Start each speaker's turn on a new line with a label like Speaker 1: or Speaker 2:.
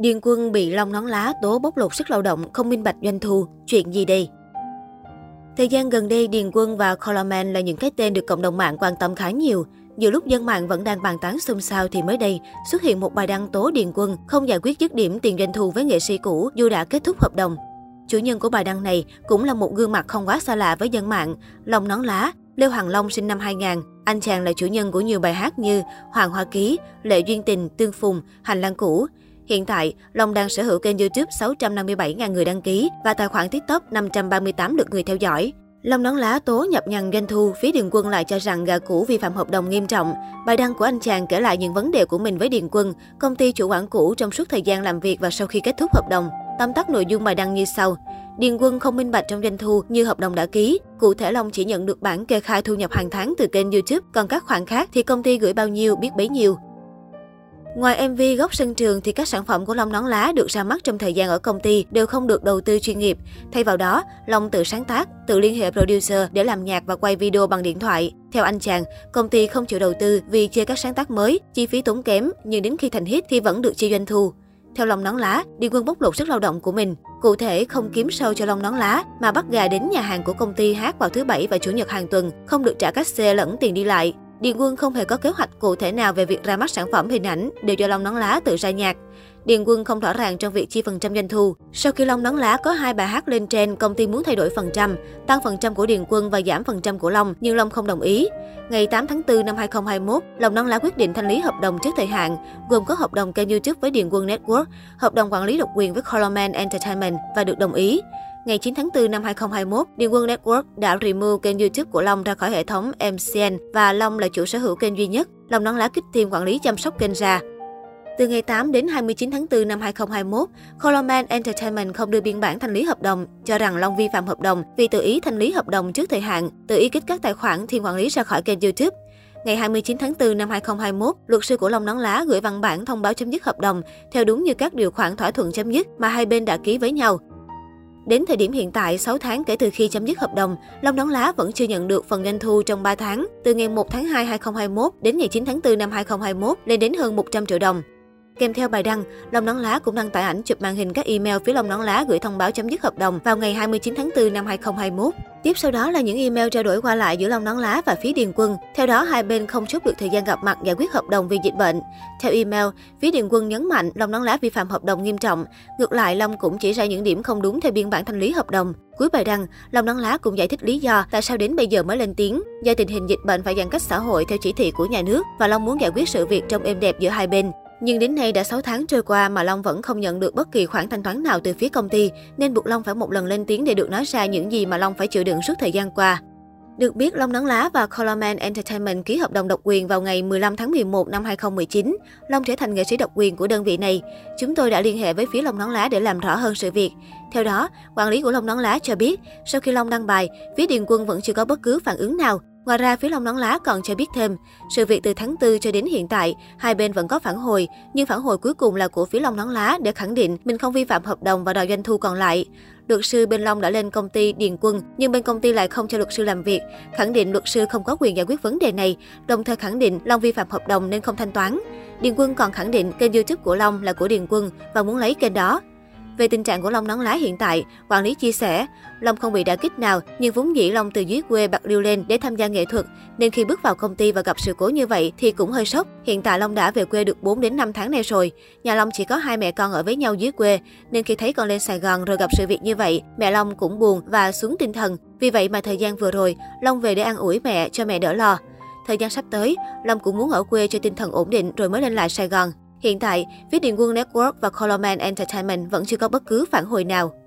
Speaker 1: Điền quân bị Long Nón Lá tố bóc lột sức lao động, không minh bạch doanh thu. Chuyện gì đây? Thời gian gần đây, Điền Quân và Coleman là những cái tên được cộng đồng mạng quan tâm khá nhiều. Giữa lúc dân mạng vẫn đang bàn tán xôn xao thì mới đây xuất hiện một bài đăng tố Điền Quân không giải quyết dứt điểm tiền doanh thu với nghệ sĩ cũ dù đã kết thúc hợp đồng. Chủ nhân của bài đăng này cũng là một gương mặt không quá xa lạ với dân mạng, Long Nón Lá, Lê Hoàng Long sinh năm 2000. Anh chàng là chủ nhân của nhiều bài hát như Hoàng Hoa Ký, Lệ Duyên Tình, Tương Phùng, Hành lang cũ. Hiện tại, Long đang sở hữu kênh YouTube 657.000 người đăng ký và tài khoản TikTok 538 lượt người theo dõi. Long nón lá tố nhập nhằn doanh thu, phía Điền Quân lại cho rằng gà cũ vi phạm hợp đồng nghiêm trọng. Bài đăng của anh chàng kể lại những vấn đề của mình với Điền Quân, công ty chủ quản cũ trong suốt thời gian làm việc và sau khi kết thúc hợp đồng. Tóm tắt nội dung bài đăng như sau. Điền Quân không minh bạch trong doanh thu như hợp đồng đã ký. Cụ thể Long chỉ nhận được bản kê khai thu nhập hàng tháng từ kênh YouTube, còn các khoản khác thì công ty gửi bao nhiêu biết bấy nhiêu. Ngoài MV góc sân trường thì các sản phẩm của Long Nón Lá được ra mắt trong thời gian ở công ty đều không được đầu tư chuyên nghiệp. Thay vào đó, Long tự sáng tác, tự liên hệ producer để làm nhạc và quay video bằng điện thoại. Theo anh chàng, công ty không chịu đầu tư vì chơi các sáng tác mới, chi phí tốn kém, nhưng đến khi thành hit thì vẫn được chi doanh thu. Theo Long Nón Lá, Điền Quân bóc lột sức lao động của mình. Cụ thể, không kiếm sâu cho Long Nón Lá, mà bắt gà đến nhà hàng của công ty hát vào thứ Bảy và Chủ nhật hàng tuần, không được trả các xe lẫn tiền đi lại. Điền Quân không hề có kế hoạch cụ thể nào về việc ra mắt sản phẩm hình ảnh, đều do Long Nón Lá tự ra nhạc. Điền Quân không rõ ràng trong việc chi phần trăm doanh thu. Sau khi Long Nón Lá có hai bài hát lên trên, công ty muốn thay đổi phần trăm, tăng phần trăm của Điền Quân và giảm phần trăm của Long, nhưng Long không đồng ý. Ngày 8 tháng 4 năm 2021, Long Nón Lá quyết định thanh lý hợp đồng trước thời hạn, gồm có hợp đồng kênh YouTube với Điền Quân Network, hợp đồng quản lý độc quyền với Coleman Entertainment và được đồng ý. Ngày 9 tháng 4 năm 2021, Điền Quân Network đã remove kênh YouTube của Long ra khỏi hệ thống MCN và Long là chủ sở hữu kênh duy nhất. Long nón lá kích team quản lý chăm sóc kênh ra. Từ ngày 8 đến 29 tháng 4 năm 2021, Coleman Entertainment không đưa biên bản thanh lý hợp đồng, cho rằng Long vi phạm hợp đồng vì tự ý thanh lý hợp đồng trước thời hạn, tự ý kích các tài khoản thiên quản lý ra khỏi kênh YouTube. Ngày 29 tháng 4 năm 2021, luật sư của Long Nón Lá gửi văn bản thông báo chấm dứt hợp đồng theo đúng như các điều khoản thỏa thuận chấm dứt mà hai bên đã ký với nhau. Đến thời điểm hiện tại, 6 tháng kể từ khi chấm dứt hợp đồng, Long Đón Lá vẫn chưa nhận được phần doanh thu trong 3 tháng, từ ngày 1 tháng 2 2021 đến ngày 9 tháng 4 năm 2021 lên đến hơn 100 triệu đồng. Kèm theo bài đăng, Long Nón Lá cũng đăng tải ảnh chụp màn hình các email phía Long Nón Lá gửi thông báo chấm dứt hợp đồng vào ngày 29 tháng 4 năm 2021. Tiếp sau đó là những email trao đổi qua lại giữa Long Nón Lá và phía Điền Quân. Theo đó, hai bên không chốt được thời gian gặp mặt giải quyết hợp đồng vì dịch bệnh. Theo email, phía Điền Quân nhấn mạnh Long Nón Lá vi phạm hợp đồng nghiêm trọng. Ngược lại, Long cũng chỉ ra những điểm không đúng theo biên bản thanh lý hợp đồng. Cuối bài đăng, Long Nón Lá cũng giải thích lý do tại sao đến bây giờ mới lên tiếng. Do tình hình dịch bệnh và giãn cách xã hội theo chỉ thị của nhà nước và Long muốn giải quyết sự việc trong êm đẹp giữa hai bên. Nhưng đến nay đã 6 tháng trôi qua mà Long vẫn không nhận được bất kỳ khoản thanh toán nào từ phía công ty, nên buộc Long phải một lần lên tiếng để được nói ra những gì mà Long phải chịu đựng suốt thời gian qua. Được biết, Long Nắng Lá và Colorman Entertainment ký hợp đồng độc quyền vào ngày 15 tháng 11 năm 2019. Long trở thành nghệ sĩ độc quyền của đơn vị này. Chúng tôi đã liên hệ với phía Long Nắng Lá để làm rõ hơn sự việc. Theo đó, quản lý của Long Nắng Lá cho biết, sau khi Long đăng bài, phía Điền Quân vẫn chưa có bất cứ phản ứng nào. Ngoài ra, phía Long Nón Lá còn cho biết thêm, sự việc từ tháng 4 cho đến hiện tại, hai bên vẫn có phản hồi, nhưng phản hồi cuối cùng là của phía Long Nón Lá để khẳng định mình không vi phạm hợp đồng và đòi doanh thu còn lại. Luật sư bên Long đã lên công ty Điền Quân, nhưng bên công ty lại không cho luật sư làm việc, khẳng định luật sư không có quyền giải quyết vấn đề này, đồng thời khẳng định Long vi phạm hợp đồng nên không thanh toán. Điền Quân còn khẳng định kênh YouTube của Long là của Điền Quân và muốn lấy kênh đó. Về tình trạng của Long nón lá hiện tại, quản lý chia sẻ, Long không bị đả kích nào, nhưng vốn dĩ Long từ dưới quê Bạc Liêu lên để tham gia nghệ thuật, nên khi bước vào công ty và gặp sự cố như vậy thì cũng hơi sốc. Hiện tại Long đã về quê được 4 đến 5 tháng nay rồi. Nhà Long chỉ có hai mẹ con ở với nhau dưới quê, nên khi thấy con lên Sài Gòn rồi gặp sự việc như vậy, mẹ Long cũng buồn và xuống tinh thần. Vì vậy mà thời gian vừa rồi, Long về để an ủi mẹ cho mẹ đỡ lo. Thời gian sắp tới, Long cũng muốn ở quê cho tinh thần ổn định rồi mới lên lại Sài Gòn. Hiện tại, phía Điền Quân Network và Coleman Entertainment vẫn chưa có bất cứ phản hồi nào.